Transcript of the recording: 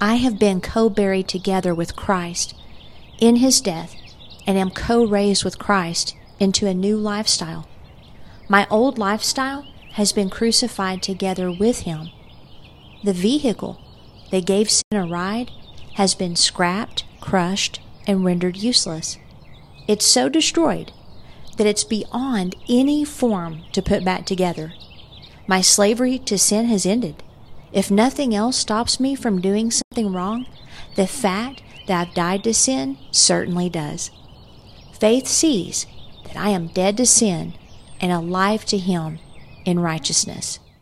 I have been co buried together with Christ in his death and am co raised with Christ into a new lifestyle. My old lifestyle has been crucified together with him. The vehicle that gave sin a ride has been scrapped, crushed, and rendered useless. It's so destroyed that it's beyond any form to put back together. My slavery to sin has ended. If nothing else stops me from doing something wrong, the fact that I've died to sin certainly does. Faith sees that I am dead to sin and alive to Him in righteousness.